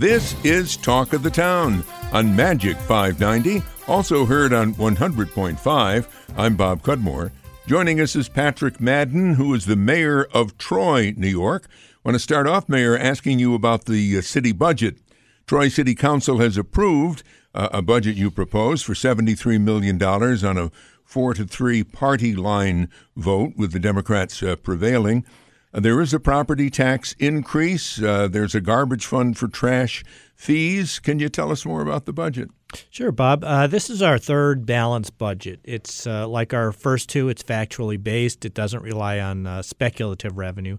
This is Talk of the Town on Magic 590, also heard on 100.5. I'm Bob Cudmore. Joining us is Patrick Madden, who is the mayor of Troy, New York. I want to start off, Mayor, asking you about the uh, city budget. Troy City Council has approved uh, a budget you proposed for $73 million on a four to three party line vote, with the Democrats uh, prevailing. There is a property tax increase. Uh, there's a garbage fund for trash fees. Can you tell us more about the budget? Sure, Bob. Uh, this is our third balanced budget. It's uh, like our first two, it's factually based, it doesn't rely on uh, speculative revenue.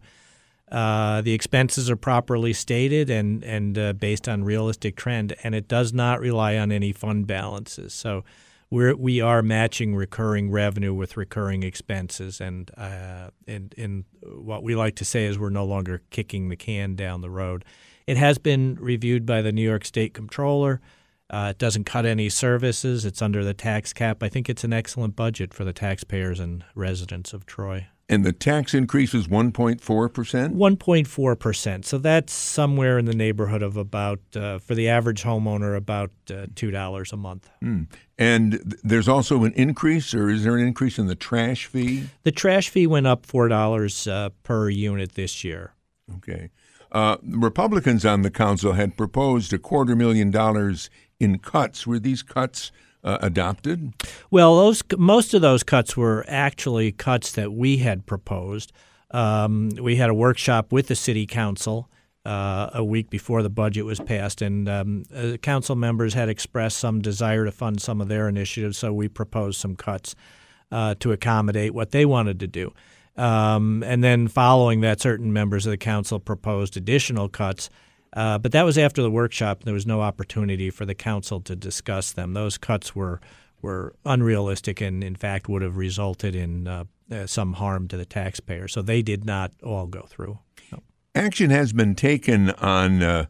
Uh, the expenses are properly stated and, and uh, based on realistic trend, and it does not rely on any fund balances. So we're, we are matching recurring revenue with recurring expenses. And, uh, and, and what we like to say is we're no longer kicking the can down the road. It has been reviewed by the New York State Comptroller. Uh, it doesn't cut any services. It's under the tax cap. I think it's an excellent budget for the taxpayers and residents of Troy. And the tax increase is 1.4%? 1.4%. So that's somewhere in the neighborhood of about, uh, for the average homeowner, about uh, $2 a month. Mm. And there's also an increase, or is there an increase in the trash fee? The trash fee went up $4 uh, per unit this year. Okay. Uh, Republicans on the council had proposed a quarter million dollars in cuts. Were these cuts uh, adopted? Well, those most of those cuts were actually cuts that we had proposed. Um, we had a workshop with the city council uh, a week before the budget was passed, and um, uh, council members had expressed some desire to fund some of their initiatives, so we proposed some cuts uh, to accommodate what they wanted to do. Um, and then following that, certain members of the council proposed additional cuts. Uh, but that was after the workshop. There was no opportunity for the council to discuss them. Those cuts were were unrealistic and, in fact, would have resulted in uh, uh, some harm to the taxpayer. So they did not all go through. No. Action has been taken on, uh,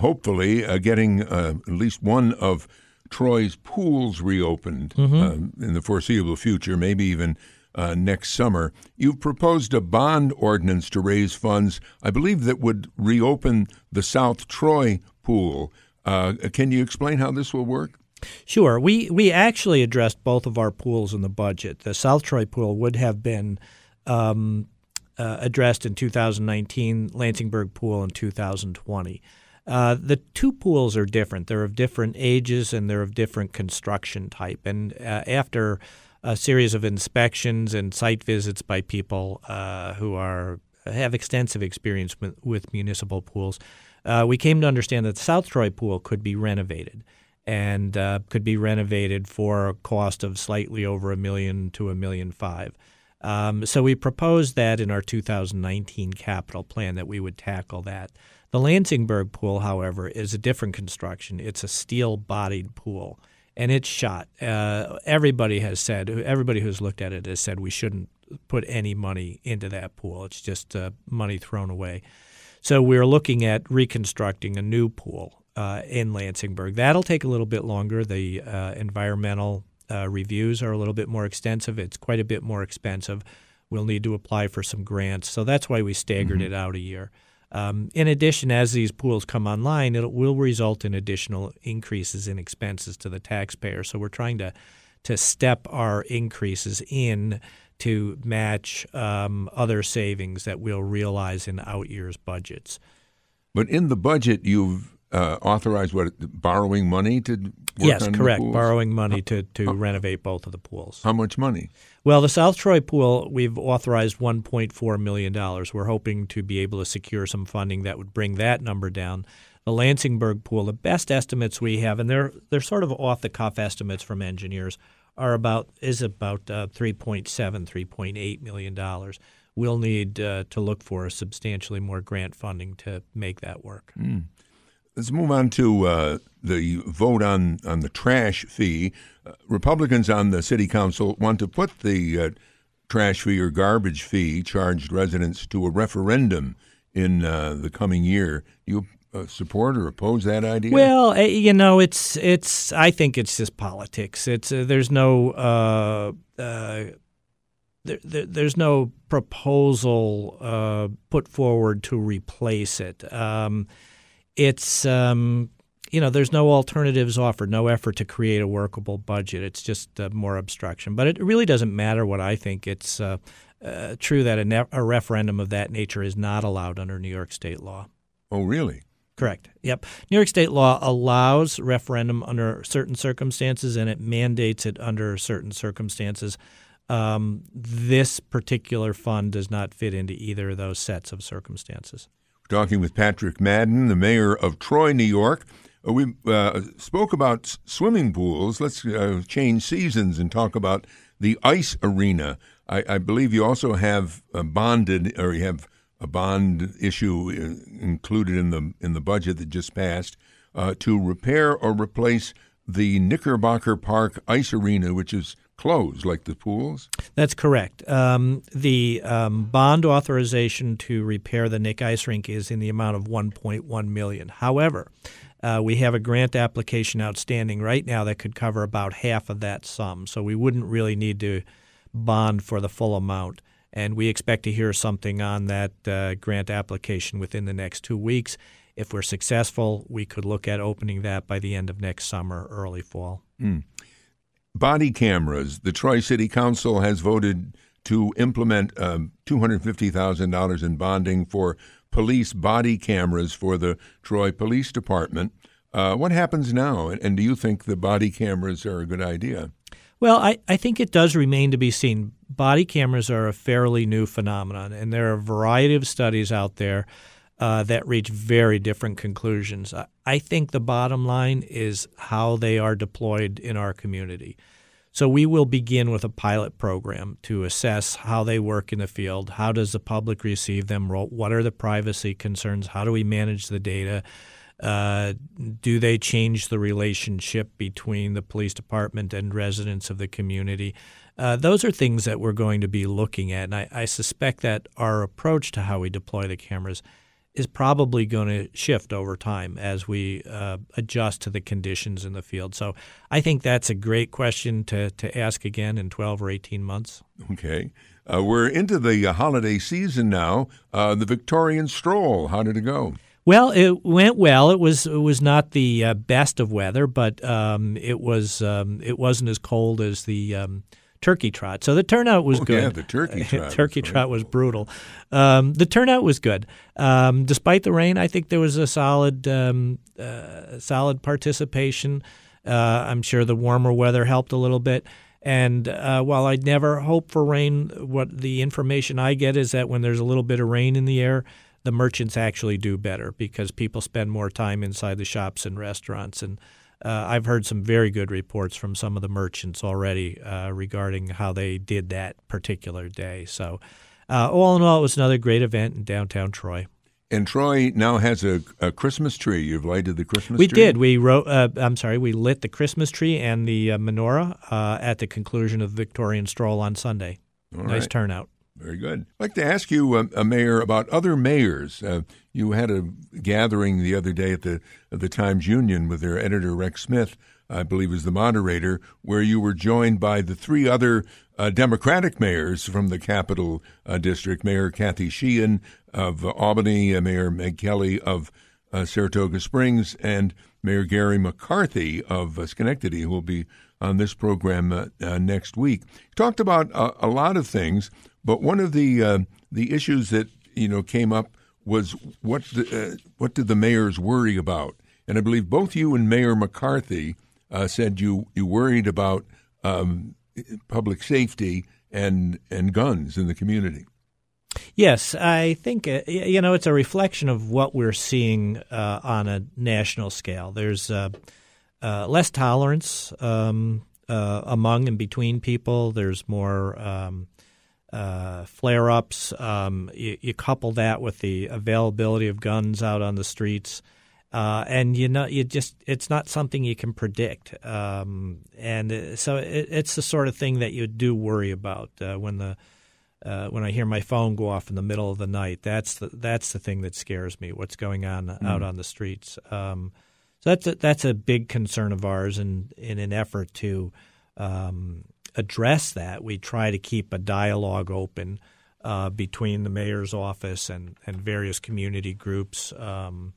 hopefully, uh, getting uh, at least one of Troy's pools reopened Mm-hmm. in the foreseeable future, maybe even uh, next summer. You've proposed a bond ordinance to raise funds, I believe, that would reopen the South Troy pool. Uh, can you explain how this will work? Sure. We we actually addressed both of our pools in the budget. The South Troy pool would have been um, uh, addressed in 2019, Lansingburgh pool in 2020. Uh, the two pools are different. They're of different ages and they're of different construction type. And uh, after a series of inspections and site visits by people uh, who are have extensive experience with, with municipal pools, uh, we came to understand that the South Troy pool could be renovated and uh, could be renovated for a cost of slightly over a million to a million five. Um, so we proposed that in our 2019 capital plan that we would tackle that. The Lansingburgh pool, however, is a different construction. It's a steel-bodied pool, and it's shot. Uh, everybody has said, everybody who's looked at it has said we shouldn't put any money into that pool. It's just uh, money thrown away. So we're looking at reconstructing a new pool uh, in Lansingburgh. That'll take a little bit longer. The uh, environmental uh, reviews are a little bit more extensive. It's quite a bit more expensive. We'll need to apply for some grants. So that's why we staggered Mm-hmm. it out a year. Um, in addition, as these pools come online, it will result in additional increases in expenses to the taxpayer. So we're trying to to step our increases in to match um, other savings that we'll realize in out years' budgets. But in the budget, you've uh, authorized what borrowing money to yes, correct. Borrowing money to, to renovate both of the pools. How much money? Well, the South Troy pool, we've authorized $1.4 million. We're hoping to be able to secure some funding that would bring that number down. The Lansingburgh pool, the best estimates we have, and they're they're sort of off the cuff estimates from engineers, are about is about uh, 3.7, 3.8 million dollars. We'll need uh, to look for substantially more grant funding to make that work. Let's move on to uh, the vote on, on the trash fee. Uh, Republicans on the city council want to put the uh, trash fee or garbage fee charged residents to a referendum in uh, the coming year. Do you uh, support or oppose that idea? Well, eh, you know, it's it's. I think it's just politics. It's uh, there's no there, there, there's no proposal put forward to replace it. Um, it's um, you know there's no alternatives offered, no effort to create a workable budget. It's just uh, more obstruction. But it really doesn't matter what I think. It's uh, uh, true that a, ne- a referendum of that nature is not allowed under New York state law. Oh, really? Correct. Yep. New York state law allows referendum under certain circumstances and it mandates it under certain circumstances. Um, this particular fund does not fit into either of those sets of circumstances. Talking with Patrick Madden, the mayor of Troy, New York. Uh, we uh, spoke about swimming pools. Let's uh, change seasons and talk about the ice arena. I, I believe you also have bonded, or you have a bond issue uh, included in the in the budget that just passed uh, to repair or replace the Knickerbacker Park ice arena, which is closed, like the pools. That's correct. Um, the um, bond authorization to repair the Knick ice rink is in the amount of 1.1 million. However, uh, we have a grant application outstanding right now that could cover about half of that sum, so we wouldn't really need to bond for the full amount and we expect to hear something on that uh, grant application within the next two weeks. If we're successful, we could look at opening that by the end of next summer, early fall. Mm. Body cameras. The Troy City Council has voted to implement um, $250,000 in bonding for police body cameras for the Troy Police Department. Uh, what happens now? And do you think the body cameras are a good idea? Well, I, I think it does remain to be seen. Body cameras are a fairly new phenomenon, and there are a variety of studies out there uh, that reach very different conclusions. I, think the bottom line is how they are deployed in our community. So we will begin with a pilot program to assess how they work in the field. How does the public receive them? What are the privacy concerns? How do we manage the data? Uh, do they change the relationship between the police department and residents of the community? Uh, those are things that we're going to be looking at. And I, I, suspect that our approach to how we deploy the cameras is probably going to shift over time as we uh, adjust to the conditions in the field. So I think that's a great question to, to ask again in 12 or 18 months. Okay. Uh, we're into the holiday season now. Uh, the Victorian Stroll, how did it go? Well, it went well. It was it was not the uh, best of weather, but um, it was um, it wasn't as cold as the um, turkey trot. So the turnout was oh, good. Yeah, the turkey trot. turkey was trot was brutal. Um, the turnout was good, um, despite the rain. I think there was a solid um, uh, solid participation. Uh, I'm sure the warmer weather helped a little bit. And uh, while I'd never hope for rain, what the information I get is that when there's a little bit of rain in the air, the merchants actually do better because people spend more time inside the shops and restaurants. And uh, I've heard some very good reports from some of the merchants already uh, regarding how they did that particular day. So, uh, all in all, it was another great event in downtown Troy. And Troy now has a, a Christmas tree. You've lighted the Christmas we tree. We did. We wrote. Uh, I'm sorry. We lit the Christmas tree and the uh, menorah uh, at the conclusion of the Victorian Stroll on Sunday. All nice right. turnout. Very good. I'd like to ask you, uh, a mayor, about other mayors. Uh, you had a gathering the other day at the at the Times Union with their editor Rex Smith, I believe, was the moderator, where you were joined by the three other uh, Democratic mayors from the Capital uh, District: Mayor Kathy Sheehan of Albany, uh, Mayor Meg Kelly of uh, Saratoga Springs, and Mayor Gary McCarthy of Schenectady, who will be on this program next week. Talked about a lot of things. But one of the uh, the issues that you know came up was what the, uh, what did the mayors worry about? And I believe both you and Mayor McCarthy uh, said you you worried about um, public safety and and guns in the community. Yes, I think uh, you know it's a reflection of what we're seeing uh, on a national scale. There's uh, less tolerance um, among and between people. There's more um, uh, flare ups. Um, you, you, couple that with the availability of guns out on the streets. Uh, and you know, you just it's not something you can predict, um, and uh, so it, it's the sort of thing that you do worry about uh, when the uh, when I hear my phone go off in the middle of the night. That's the that's the thing that scares me. What's going on mm. out on the streets? Um, so that's a, that's a big concern of ours, and in, in an effort to um, address that, we try to keep a dialogue open uh, between the mayor's office and, and various community groups. Um,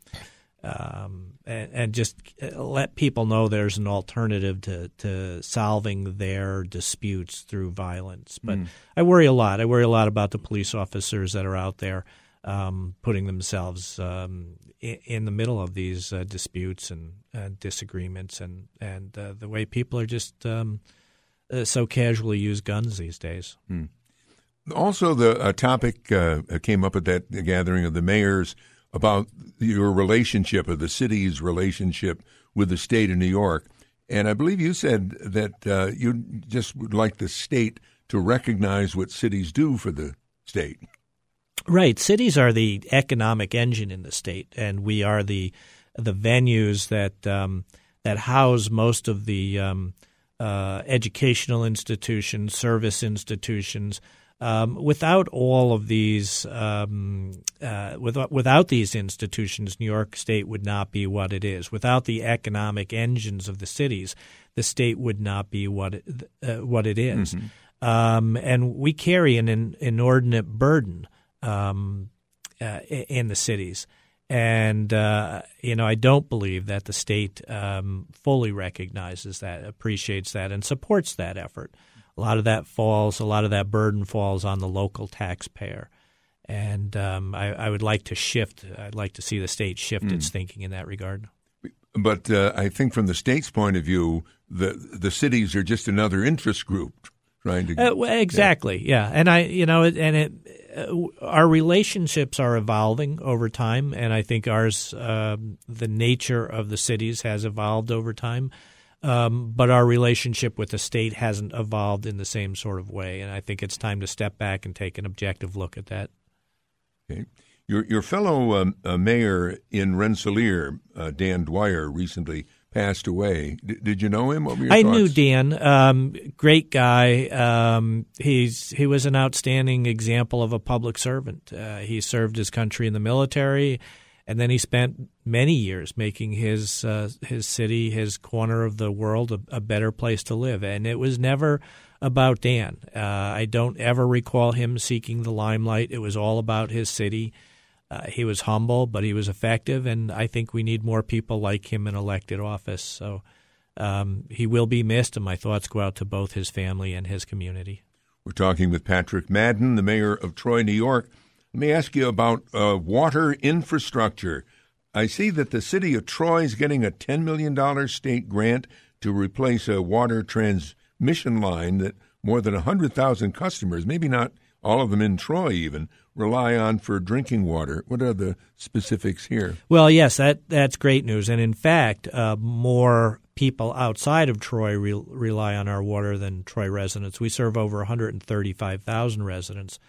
um, and, and, just uh, let people know there's an alternative to, to solving their disputes through violence. But mm. I worry a lot. I worry a lot about the police officers that are out there um, putting themselves um, in, in, the middle of these uh, disputes and, and, disagreements, and and uh, the way people are just um, uh, so casually use guns these days. Mm. Also, the topic uh, came up at that gathering of the mayors about your relationship or the city's relationship with the state of New York. And I believe you said that uh, you just would like the state to recognize what cities do for the state. Right. Cities are the economic engine in the state, and we are the the venues that um, that house most of the um, uh, educational institutions, service institutions, um, without all of these, um, uh, without, without these institutions, New York State would not be what it is. Without the economic engines of the cities, the state would not be what it, uh, what it is. Mm-hmm. Um, and we carry an, inordinate burden um, uh, in the cities. And, uh, you know, I don't believe that the state um, fully recognizes that, appreciates that, and supports that effort. A lot of that falls, a lot of that burden falls on the local taxpayer. And um, I, I, would like to shift, I'd like to see the state shift mm. its thinking in that regard. But uh, I think from the state's point of view, the the cities are just another interest group trying to. Uh, exactly, yeah. yeah. And I, you know, and it, our relationships are evolving over time, and I think ours, um, the nature of the cities has evolved over time. Um, but our relationship with the state hasn't evolved in the same sort of way, and I think it's time to step back and take an objective look at that. Okay. Your your fellow um, uh, mayor in Rensselaer, uh, Dan Dwyer, recently passed away. D- did you know him? I thoughts? knew Dan. Um, great guy. Um, he's he was an outstanding example of a public servant. Uh, he served his country in the military and then he spent many years making his uh, his city, his corner of the world, a, a, better place to live. And it was never about Dan. Uh, I don't ever recall him seeking the limelight. It was all about his city. Uh, he was humble, but he was effective, and I think we need more people like him in elected office. So um, he will be missed, and my thoughts go out to both his family and his community. We're talking with Patrick Madden, the mayor of Troy, New York. Let me ask you about uh, water infrastructure. I see that the city of Troy is getting a $10 million state grant to replace a water transmission line that more than 100,000 customers, maybe not all of them in Troy even, rely on for drinking water. What are the specifics here? Well, yes, that that's great news. And in fact, uh, more people outside of Troy re- rely on our water than Troy residents. We serve over 135,000 residents.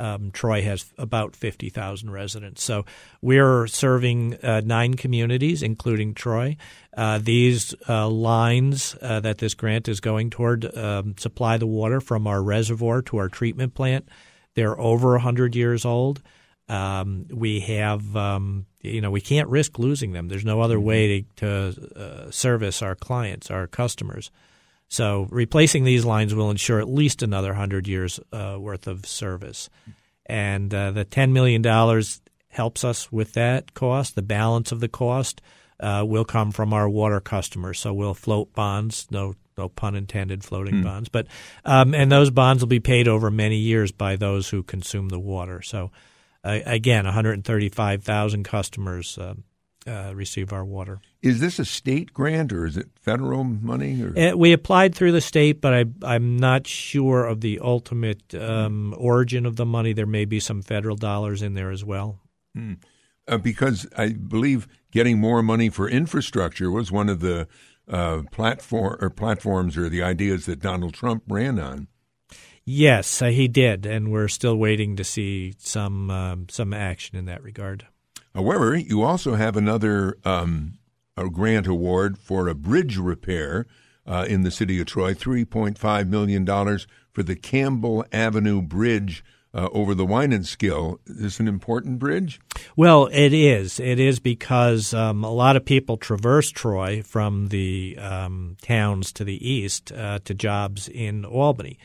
Um, Troy has about 50,000 residents. So we're serving uh, nine communities, including Troy. Uh, these uh, lines uh, that this grant is going toward um, supply the water from our reservoir to our treatment plant. They're over 100 years old. Um, we have, um, you know, we can't risk losing them. There's no other mm-hmm. way to, to uh, service our clients, our customers. So replacing these lines will ensure at least another 100 years uh, worth of service. And uh, the $10 million helps us with that cost. The balance of the cost uh, will come from our water customers. So we'll float bonds, no no pun intended, floating hmm. bonds. But um, and those bonds will be paid over many years by those who consume the water. So uh, again, 135,000 customers uh, uh, receive our water. Is this a state grant or is it federal money? Uh, we applied through the state, but I, am not sure of the ultimate um, origin of the money. There may be some federal dollars in there as well. Mm. Uh, because I believe getting more money for infrastructure was one of the uh, platform or platforms or the ideas that Donald Trump ran on. Yes, uh, he did, and we're still waiting to see some um, some action in that regard. However, you also have another um, grant award for a bridge repair uh, in the city of Troy, $3.5 million for the Campbell Avenue Bridge uh, over the Wynantskill. Is this an important bridge? Well, it is. It is because um, a lot of people traverse Troy from the um, towns to the east uh, to jobs in Albany.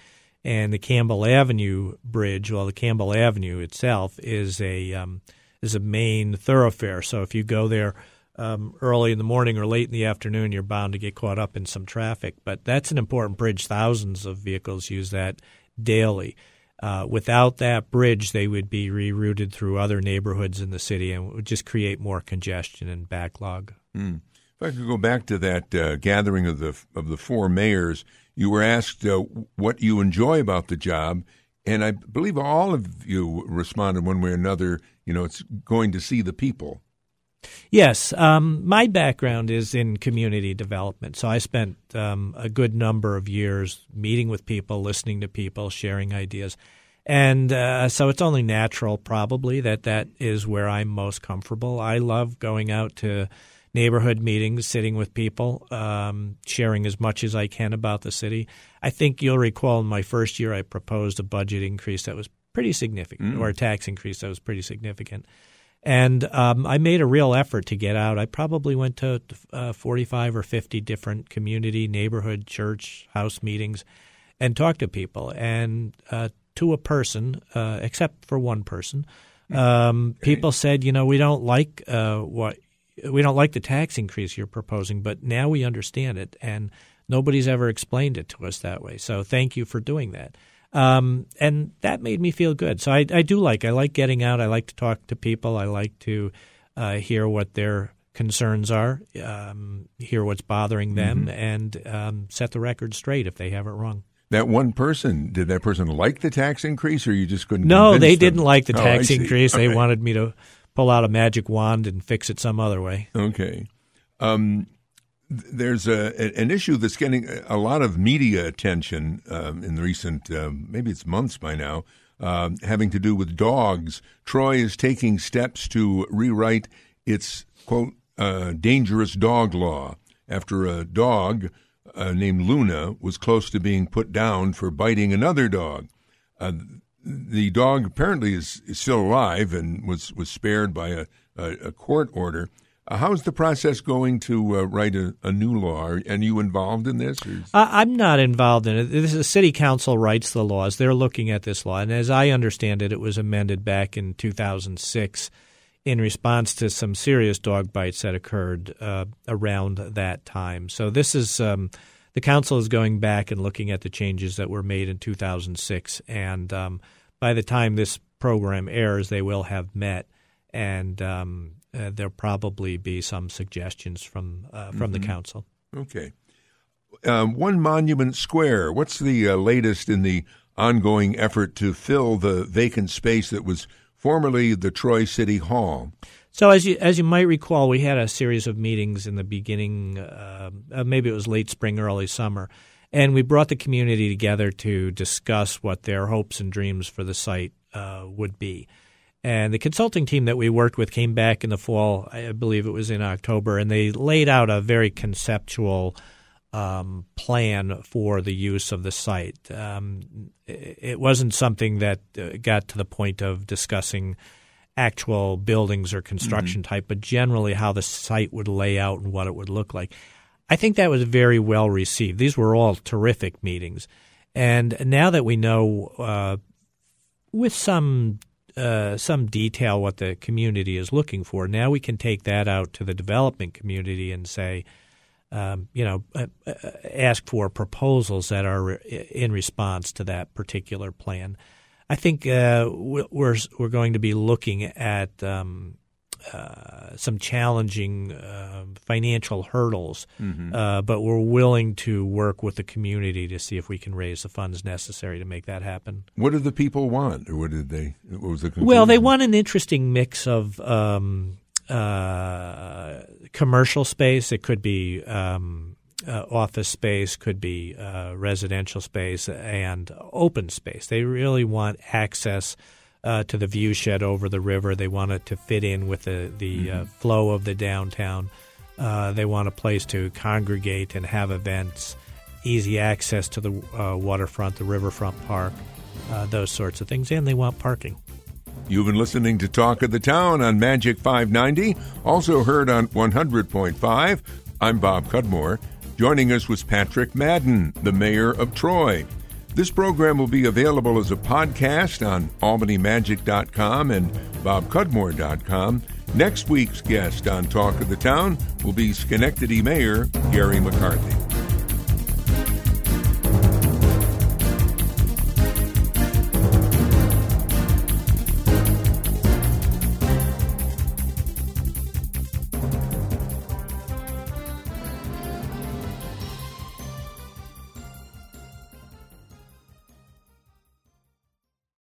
And the Campbell Avenue Bridge, well, the Campbell Avenue itself is a um, is a main thoroughfare. So if you go there um, early in the morning or late in the afternoon, you're bound to get caught up in some traffic. But that's an important bridge. Thousands of vehicles use that daily. Uh, without that bridge, they would be rerouted through other neighborhoods in the city and it would just create more congestion and backlog. Mm. If I could go back to that uh, gathering of the of the four mayors, you were asked uh, what you enjoy about the job, and I believe all of you responded one way or another. You know, it's going to see the people. Yes, um, my background is in community development. So I spent um, a good number of years meeting with people, listening to people, sharing ideas. And uh, so it's only natural, probably, that that is where I'm most comfortable. I love going out to neighborhood meetings, sitting with people, um, sharing as much as I can about the city. I think you'll recall in my first year, I proposed a budget increase that was pretty significant, mm. or a tax increase that was pretty significant. And um, I made a real effort to get out. I probably went to uh, 45 or 50 different community, neighborhood, church, house meetings and talked to people. And uh, to a person, uh, except for one person, um, people said, you know, we don't like uh, what we don't like the tax increase you're proposing, but now we understand it, and nobody's ever explained it to us that way. So thank you for doing that. Um, and that made me feel good. So I, I, do like I like getting out. I like to talk to people. I like to uh, hear what their concerns are, um, hear what's bothering them, mm-hmm. and um, set the record straight if they have it wrong. That one person did that person like the tax increase, or you just couldn't? No, they them? didn't like the oh, tax increase. They wanted me to pull out a magic wand and fix it some other way. Okay. Um, there's a, an issue that's getting a lot of media attention um, in the recent, um, maybe it's months by now, uh, having to do with dogs. Troy is taking steps to rewrite its, quote, uh, dangerous dog law after a dog uh, named Luna was close to being put down for biting another dog. The dog apparently is, is, still alive and was, was spared by a, a, a court order. Uh, how's the process going to uh, write a, a, new law? Are, are you involved in this? I'm not involved in it. This is the city council writes the laws. They're looking at this law, and as I understand it, it was amended back in 2006 in response to some serious dog bites that occurred uh, around that time. So this is um, the council is going back and looking at the changes that were made in 2006, and um, by the time this program airs, they will have met and um, uh, there'll probably be some suggestions from uh, from mm-hmm. the council. Okay. Um, one Monument Square. What's the uh, latest in the ongoing effort to fill the vacant space that was formerly the Troy City Hall? So, as you as you might recall, we had a series of meetings in the beginning, uh, uh, maybe it was late spring, early summer, and we brought the community together to discuss what their hopes and dreams for the site uh, would be. And the consulting team that we worked with came back in the fall, I believe it was in October, and they laid out a very conceptual um, plan for the use of the site. Um, it wasn't something that uh, got to the point of discussing actual buildings or construction mm-hmm. type, but generally how the site would lay out and what it would look like. I think that was very well received. These were all terrific meetings. And now that we know uh, with some uh, some detail what the community is looking for. Now we can take that out to the development community and say, um, you know, uh, uh, ask for proposals that are in response to that particular plan. I think uh, we're we're going to be looking at um, uh, some challenging uh, financial hurdles, mm-hmm. uh, but we're willing to work with the community to see if we can raise the funds necessary to make that happen. What do the people want, or what did they? What was the conclusion? Well, they want an interesting mix of um, uh, commercial space. It could be. Um, uh, office space, could be uh, residential space, and open space. They really want access uh, to the view shed over the river. They want it to fit in with the, the uh, mm-hmm. uh, flow of the downtown. Uh, they want a place to congregate and have events, easy access to the uh, waterfront, the riverfront park, uh, those sorts of things, and they want parking. You've been listening to Talk of the Town on Magic 590, also heard on 100.5. I'm Bob Cudmore. Joining us was Patrick Madden, the mayor of Troy. This program will be available as a podcast on albanymagic.com and bobcudmore.com. Next week's guest on Talk of the Town will be Schenectady Mayor Gary McCarthy.